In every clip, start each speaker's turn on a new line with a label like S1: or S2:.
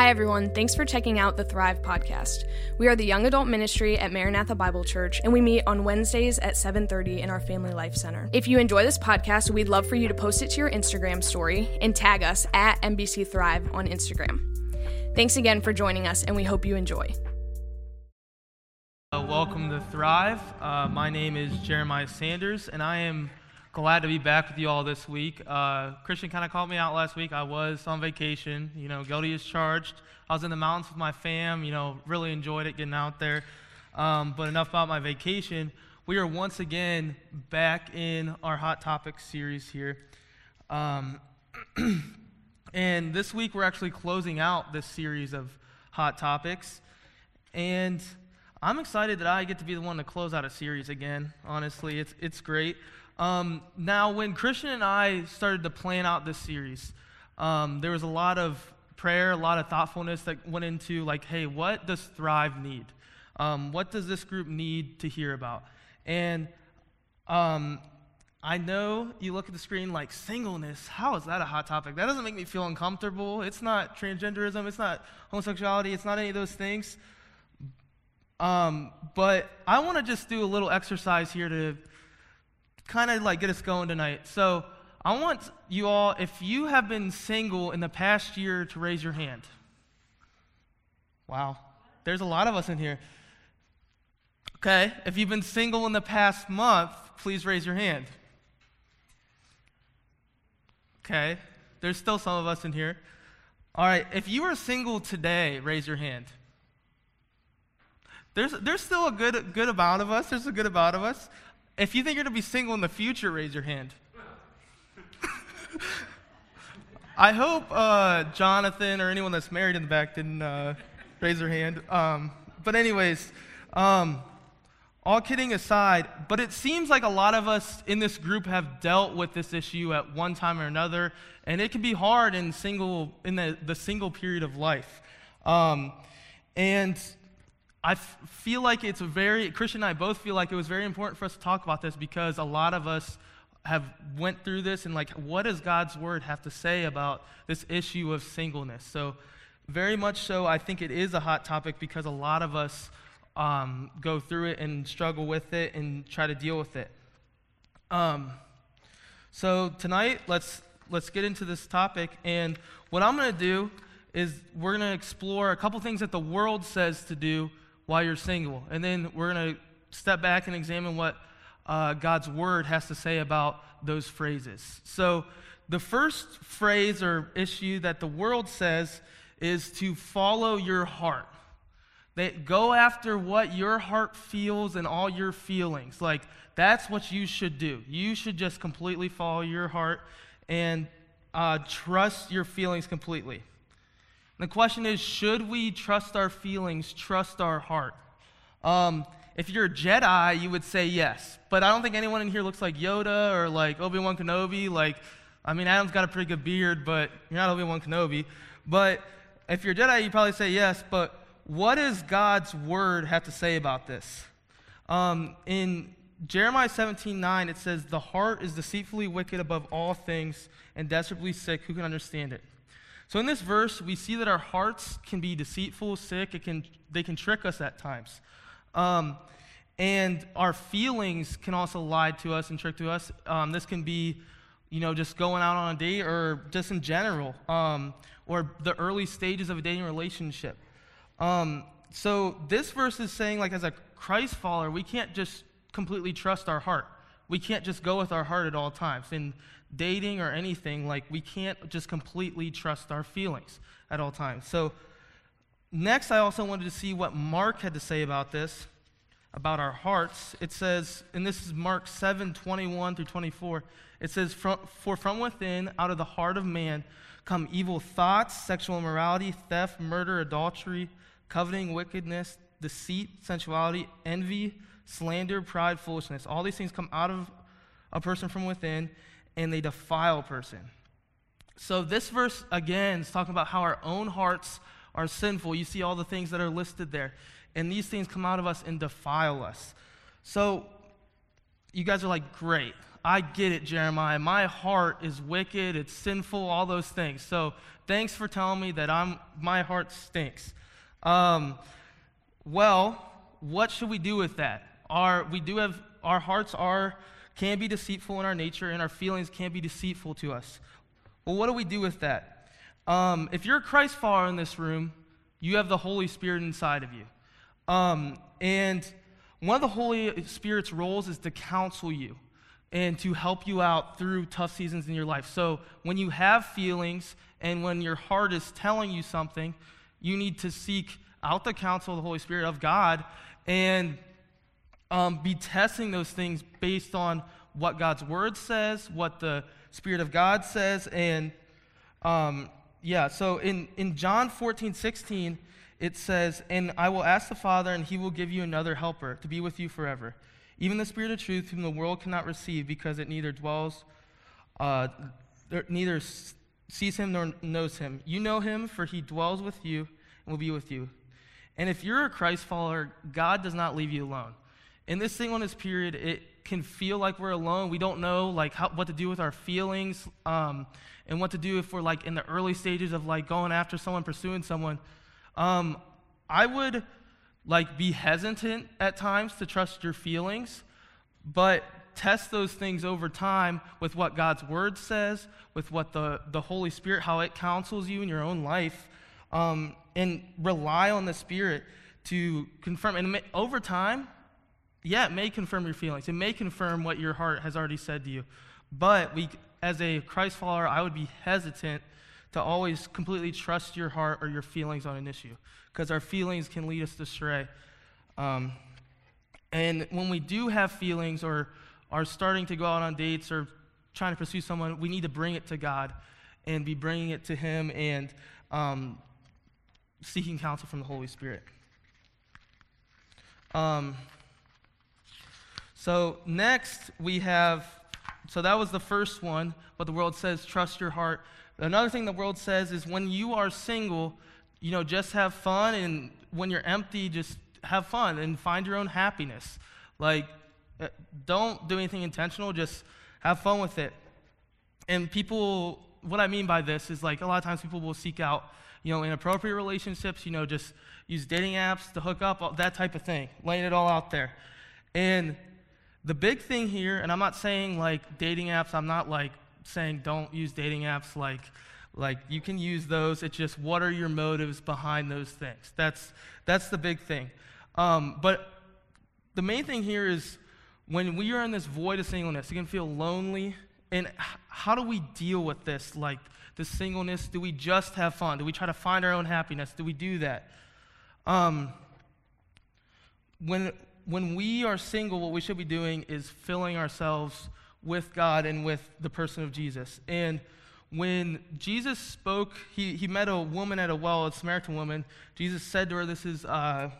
S1: Hi, everyone. Thanks for checking out the Thrive podcast. We are the young adult ministry at Maranatha Bible Church, and we meet on Wednesdays at 7.30 in our Family Life Center. If you enjoy this podcast, we'd love for you to post it to your Instagram story and tag us at MBC Thrive on Instagram. Thanks again for joining us, and we hope you enjoy.
S2: Uh, welcome to Thrive. Uh, my name is Jeremiah Sanders, and I am glad to be back with you all this week. Uh, Christian kind of called me out last week. I was on vacation, you know, guilty as charged. I was in the mountains with my fam, you know, really enjoyed it getting out there. Um, but enough about my vacation. We are once again back in our Hot Topics series here. Um, and this week we're actually closing out this series of Hot Topics. And I'm excited that I get to be the one to close out a series again, honestly. It's, it's great. Um, now, when Christian and I started to plan out this series, um, there was a lot of prayer, a lot of thoughtfulness that went into, like, hey, what does Thrive need? Um, what does this group need to hear about? And um, I know you look at the screen like singleness. How is that a hot topic? That doesn't make me feel uncomfortable. It's not transgenderism. It's not homosexuality. It's not any of those things. Um, but I want to just do a little exercise here to kind of like get us going tonight. So I want you all, if you have been single in the past year, to raise your hand. Wow, there's a lot of us in here. Okay, if you've been single in the past month, please raise your hand. Okay, there's still some of us in here. All right, if you are single today, raise your hand. There's, there's still a good, good amount of us. There's a good amount of us. If you think you're going to be single in the future, raise your hand. I hope uh, Jonathan or anyone that's married in the back didn't uh, raise their hand. Um, but, anyways, um, all kidding aside, but it seems like a lot of us in this group have dealt with this issue at one time or another, and it can be hard in single in the, the single period of life. Um, and I f- feel like it's very, Christian and I both feel like it was very important for us to talk about this because a lot of us have went through this and like, what does God's word have to say about this issue of singleness? So, very much so, I think it is a hot topic because a lot of us um, go through it and struggle with it and try to deal with it. Um, so tonight, let's let's get into this topic, and what I'm going to do is we're going to explore a couple things that the world says to do while you're single. And then we're going to step back and examine what uh, God's word has to say about those phrases. So, the first phrase or issue that the world says is to follow your heart. They go after what your heart feels and all your feelings. Like, that's what you should do. You should just completely follow your heart and uh, trust your feelings completely. The question is should we trust our feelings, trust our heart? Um, if you're a Jedi, you would say yes. But I don't think anyone in here looks like Yoda or like Obi Wan Kenobi. Like, I mean, Adam's got a pretty good beard, but you're not Obi Wan Kenobi. But if you're a Jedi, you probably say yes. But what does God's word have to say about this? Um, in Jeremiah 17 9, it says, The heart is deceitfully wicked above all things and desperately sick. Who can understand it? So in this verse, we see that our hearts can be deceitful, sick. It can, they can trick us at times. Um, and our feelings can also lie to us and trick to us. Um, this can be, you know, just going out on a date or just in general, um, or the early stages of a dating relationship. Um, so this verse is saying, like, as a Christ follower, we can't just completely trust our heart. We can't just go with our heart at all times. In dating or anything, like we can't just completely trust our feelings at all times. So, next, I also wanted to see what Mark had to say about this, about our hearts. It says, and this is Mark 7 21 through 24. It says, For from within, out of the heart of man, come evil thoughts, sexual immorality, theft, murder, adultery, coveting, wickedness, deceit, sensuality, envy, slander, pride, foolishness. All these things come out of a person from within and they defile a person. So, this verse again is talking about how our own hearts are sinful. You see all the things that are listed there. And these things come out of us and defile us. So, you guys are like, great. I get it, Jeremiah. My heart is wicked, it's sinful, all those things. So thanks for telling me that I'm, my heart stinks. Um, well, what should we do with that? Our, we do have, our hearts are, can be deceitful in our nature, and our feelings can be deceitful to us. Well, what do we do with that? Um, if you're a Christ follower in this room, you have the Holy Spirit inside of you. Um, and one of the Holy Spirit's roles is to counsel you and to help you out through tough seasons in your life. So when you have feelings and when your heart is telling you something, you need to seek out the counsel of the Holy Spirit of God and um, be testing those things based on what God's Word says, what the Spirit of God says, and um, yeah, so in, in John 14, 16, it says, And I will ask the Father, and he will give you another helper to be with you forever. Even the Spirit of truth, whom the world cannot receive, because it neither dwells, uh, neither sees him nor knows him. You know him, for he dwells with you and will be with you. And if you're a Christ follower, God does not leave you alone. In this thing on this period, it can feel like we're alone. We don't know like how, what to do with our feelings um, and what to do if we're like in the early stages of like going after someone, pursuing someone. Um, I would like be hesitant at times to trust your feelings, but test those things over time with what God's word says, with what the, the Holy Spirit, how it counsels you in your own life, um, and rely on the Spirit to confirm. And over time, yeah, it may confirm your feelings. It may confirm what your heart has already said to you. But we, as a Christ follower, I would be hesitant to always completely trust your heart or your feelings on an issue because our feelings can lead us astray. Um, and when we do have feelings or are starting to go out on dates or trying to pursue someone, we need to bring it to God and be bringing it to Him and um, seeking counsel from the Holy Spirit. Um, so, next we have, so that was the first one, what the world says, trust your heart. Another thing the world says is when you are single, you know, just have fun, and when you're empty, just have fun and find your own happiness. Like, uh, don't do anything intentional, just have fun with it. And people, what I mean by this is like a lot of times people will seek out, you know, inappropriate relationships, you know, just use dating apps to hook up, that type of thing, laying it all out there. And the big thing here, and I'm not saying like dating apps, I'm not like saying don't use dating apps like like you can use those it's just what are your motives behind those things? That's that's the big thing. Um, but the main thing here is when we are in this void of singleness it can feel lonely and how do we deal with this like the singleness? Do we just have fun? Do we try to find our own happiness? Do we do that? Um, when when we are single what we should be doing is filling ourselves with God and with the person of Jesus. And when Jesus spoke, he, he met a woman at a well, a Samaritan woman. Jesus said to her, This is, uh,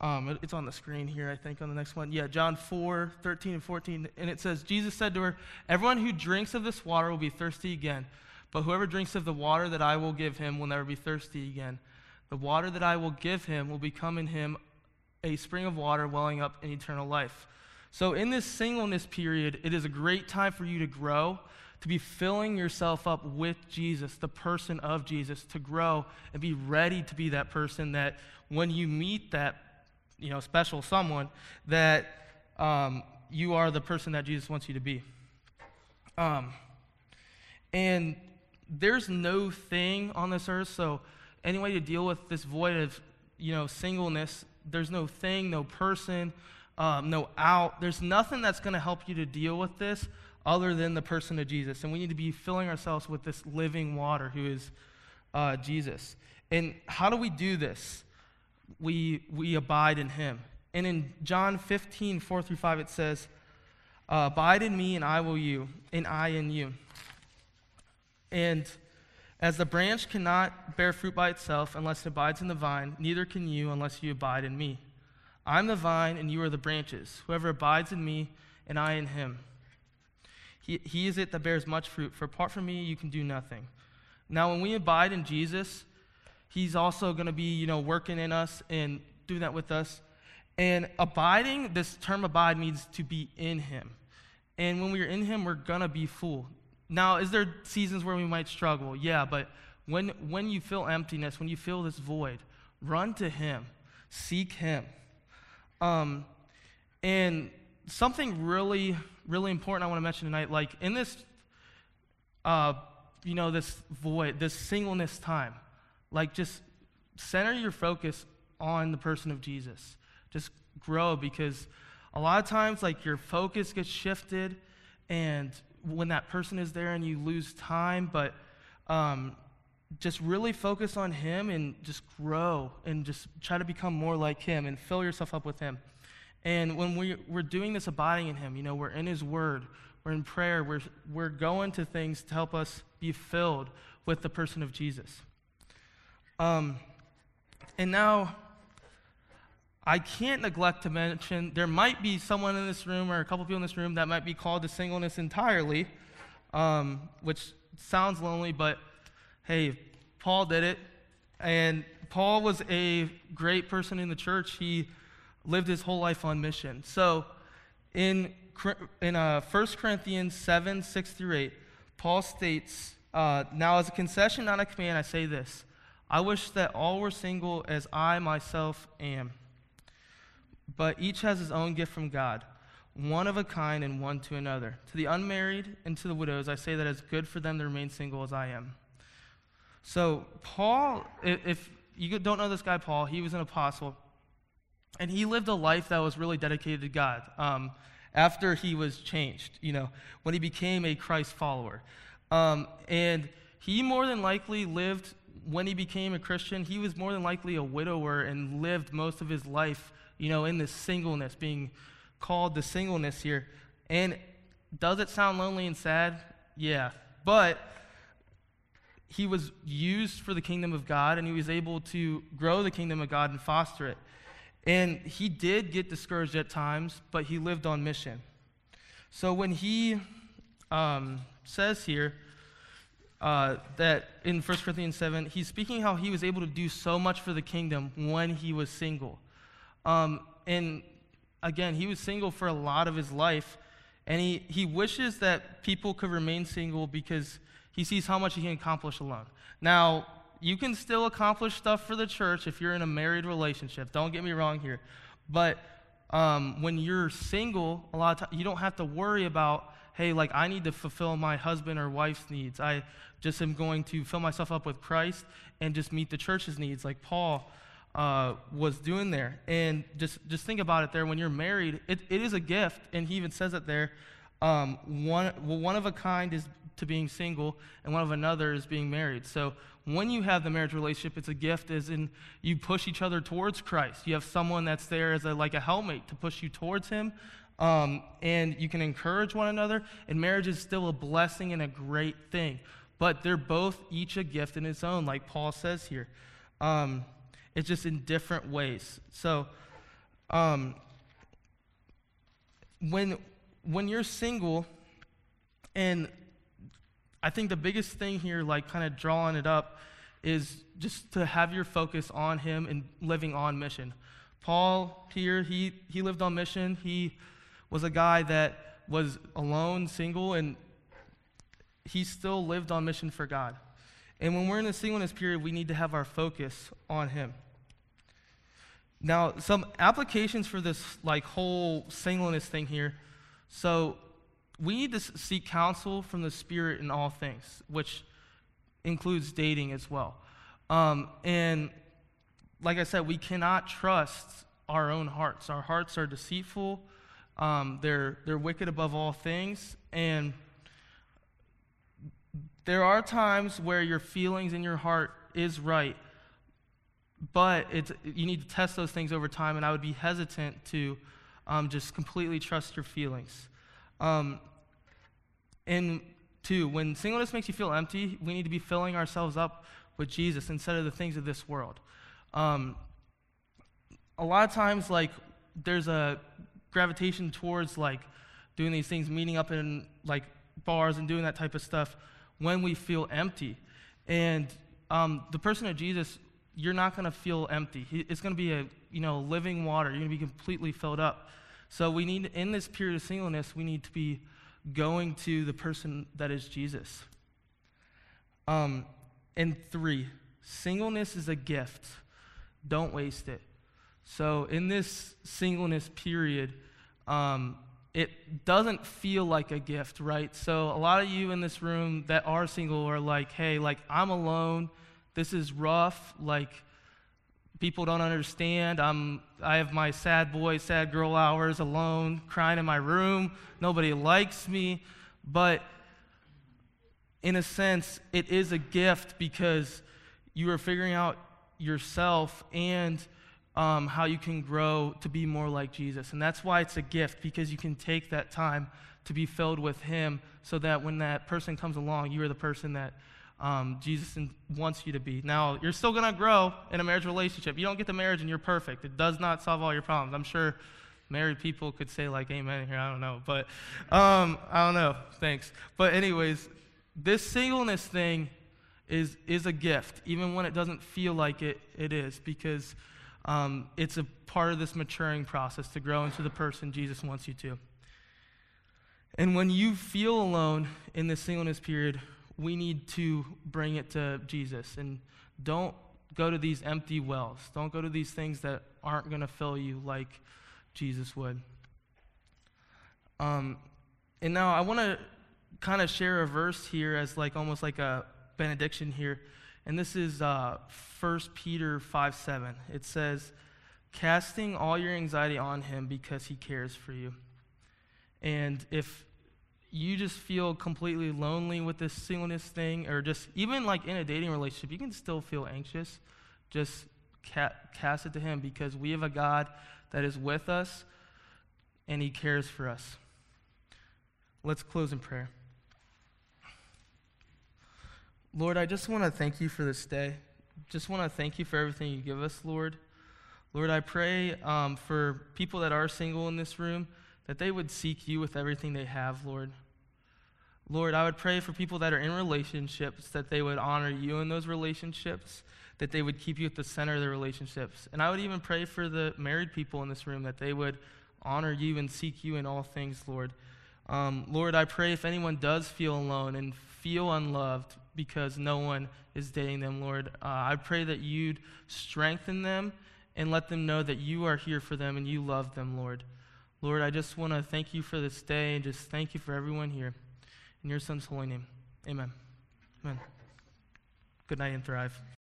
S2: um, it's on the screen here, I think, on the next one. Yeah, John 4, 13 and 14. And it says, Jesus said to her, Everyone who drinks of this water will be thirsty again. But whoever drinks of the water that I will give him will never be thirsty again. The water that I will give him will become in him a spring of water welling up in eternal life. So, in this singleness period, it is a great time for you to grow, to be filling yourself up with Jesus, the person of Jesus, to grow and be ready to be that person that when you meet that you know, special someone, that um, you are the person that Jesus wants you to be. Um, and there's no thing on this earth, so any way to deal with this void of you know singleness, there's no thing, no person, um, no out. There's nothing that's going to help you to deal with this other than the person of Jesus. And we need to be filling ourselves with this living water who is uh, Jesus. And how do we do this? We, we abide in him. And in John 15, 4 through 5, it says, Abide in me, and I will you, and I in you. And as the branch cannot bear fruit by itself unless it abides in the vine, neither can you unless you abide in me. I'm the vine, and you are the branches. Whoever abides in me, and I in him. He, he is it that bears much fruit, for apart from me, you can do nothing. Now, when we abide in Jesus, he's also going to be, you know, working in us and doing that with us. And abiding, this term abide means to be in him. And when we're in Him, we're going to be full. Now, is there seasons where we might struggle? Yeah, but when, when you feel emptiness, when you feel this void, run to Him, seek Him. Um, and something really, really important I want to mention tonight, like in this, uh, you know, this void, this singleness time, like just center your focus on the person of Jesus. Just grow because a lot of times, like your focus gets shifted, and when that person is there and you lose time, but um, just really focus on Him and just grow and just try to become more like Him and fill yourself up with Him. And when we, we're doing this abiding in Him, you know, we're in His Word, we're in prayer, we're, we're going to things to help us be filled with the person of Jesus. Um, and now, I can't neglect to mention there might be someone in this room or a couple people in this room that might be called to singleness entirely, um, which sounds lonely, but hey, Paul did it. And Paul was a great person in the church. He lived his whole life on mission. So in, in uh, 1 Corinthians 7 6 through 8, Paul states, uh, Now as a concession, not a command, I say this I wish that all were single as I myself am. But each has his own gift from God, one of a kind and one to another. To the unmarried and to the widows, I say that it's good for them to remain single as I am. So, Paul, if you don't know this guy, Paul, he was an apostle. And he lived a life that was really dedicated to God um, after he was changed, you know, when he became a Christ follower. Um, and he more than likely lived, when he became a Christian, he was more than likely a widower and lived most of his life, you know, in this singleness, being called the singleness here. And does it sound lonely and sad? Yeah. But he was used for the kingdom of God and he was able to grow the kingdom of God and foster it. And he did get discouraged at times, but he lived on mission. So when he um, says here uh, that in 1 Corinthians 7, he's speaking how he was able to do so much for the kingdom when he was single. Um, and again, he was single for a lot of his life, and he, he wishes that people could remain single because he sees how much he can accomplish alone. Now, you can still accomplish stuff for the church if you're in a married relationship. Don't get me wrong here. But um, when you're single, a lot of times you don't have to worry about, hey, like I need to fulfill my husband or wife's needs. I just am going to fill myself up with Christ and just meet the church's needs, like Paul uh, was doing there. And just just think about it there. When you're married, it, it is a gift, and he even says it there. Um, one well, one of a kind is to being single, and one of another is being married. So when you have the marriage relationship, it's a gift, as in you push each other towards Christ. You have someone that's there as a, like a helpmate to push you towards Him, um, and you can encourage one another. And marriage is still a blessing and a great thing, but they're both each a gift in its own, like Paul says here. Um, it's just in different ways. So, um, when when you're single and I think the biggest thing here, like kind of drawing it up, is just to have your focus on Him and living on mission. Paul here, he, he lived on mission. He was a guy that was alone, single, and he still lived on mission for God. And when we're in the singleness period, we need to have our focus on Him. Now, some applications for this like whole singleness thing here. So we need to seek counsel from the Spirit in all things, which includes dating as well. Um, and like I said, we cannot trust our own hearts. Our hearts are deceitful, um, they're, they're wicked above all things. And there are times where your feelings in your heart is right, but it's, you need to test those things over time, and I would be hesitant to um, just completely trust your feelings. Um, and two, when singleness makes you feel empty, we need to be filling ourselves up with Jesus instead of the things of this world. Um, a lot of times, like, there's a gravitation towards, like, doing these things, meeting up in, like, bars and doing that type of stuff when we feel empty. And um, the person of Jesus, you're not going to feel empty. It's going to be a, you know, living water. You're going to be completely filled up. So we need, in this period of singleness, we need to be going to the person that is Jesus. Um, and three, singleness is a gift. Don't waste it. So, in this singleness period, um, it doesn't feel like a gift, right? So, a lot of you in this room that are single are like, hey, like, I'm alone. This is rough. Like, people don't understand. I'm, I have my sad boy, sad girl hours alone, crying in my room. Nobody likes me. But in a sense, it is a gift because you are figuring out yourself and um, how you can grow to be more like Jesus. And that's why it's a gift because you can take that time to be filled with Him so that when that person comes along, you are the person that um, Jesus wants you to be. Now, you're still going to grow in a marriage relationship. You don't get the marriage and you're perfect. It does not solve all your problems. I'm sure married people could say, like, amen here. I don't know. But um, I don't know. Thanks. But, anyways, this singleness thing is, is a gift, even when it doesn't feel like it, it is, because um, it's a part of this maturing process to grow into the person Jesus wants you to. And when you feel alone in this singleness period, we need to bring it to Jesus. And don't go to these empty wells. Don't go to these things that aren't going to fill you like Jesus would. Um, and now I want to kind of share a verse here as like almost like a benediction here. And this is uh, 1 Peter 5 7. It says, casting all your anxiety on him because he cares for you. And if you just feel completely lonely with this singleness thing, or just even like in a dating relationship, you can still feel anxious. Just ca- cast it to Him because we have a God that is with us and He cares for us. Let's close in prayer. Lord, I just want to thank you for this day. Just want to thank you for everything you give us, Lord. Lord, I pray um, for people that are single in this room that they would seek you with everything they have, Lord. Lord, I would pray for people that are in relationships that they would honor you in those relationships, that they would keep you at the center of their relationships. And I would even pray for the married people in this room that they would honor you and seek you in all things, Lord. Um, Lord, I pray if anyone does feel alone and feel unloved because no one is dating them, Lord, uh, I pray that you'd strengthen them and let them know that you are here for them and you love them, Lord. Lord, I just want to thank you for this day and just thank you for everyone here. In your son's holy name, amen. Amen. Good night and thrive.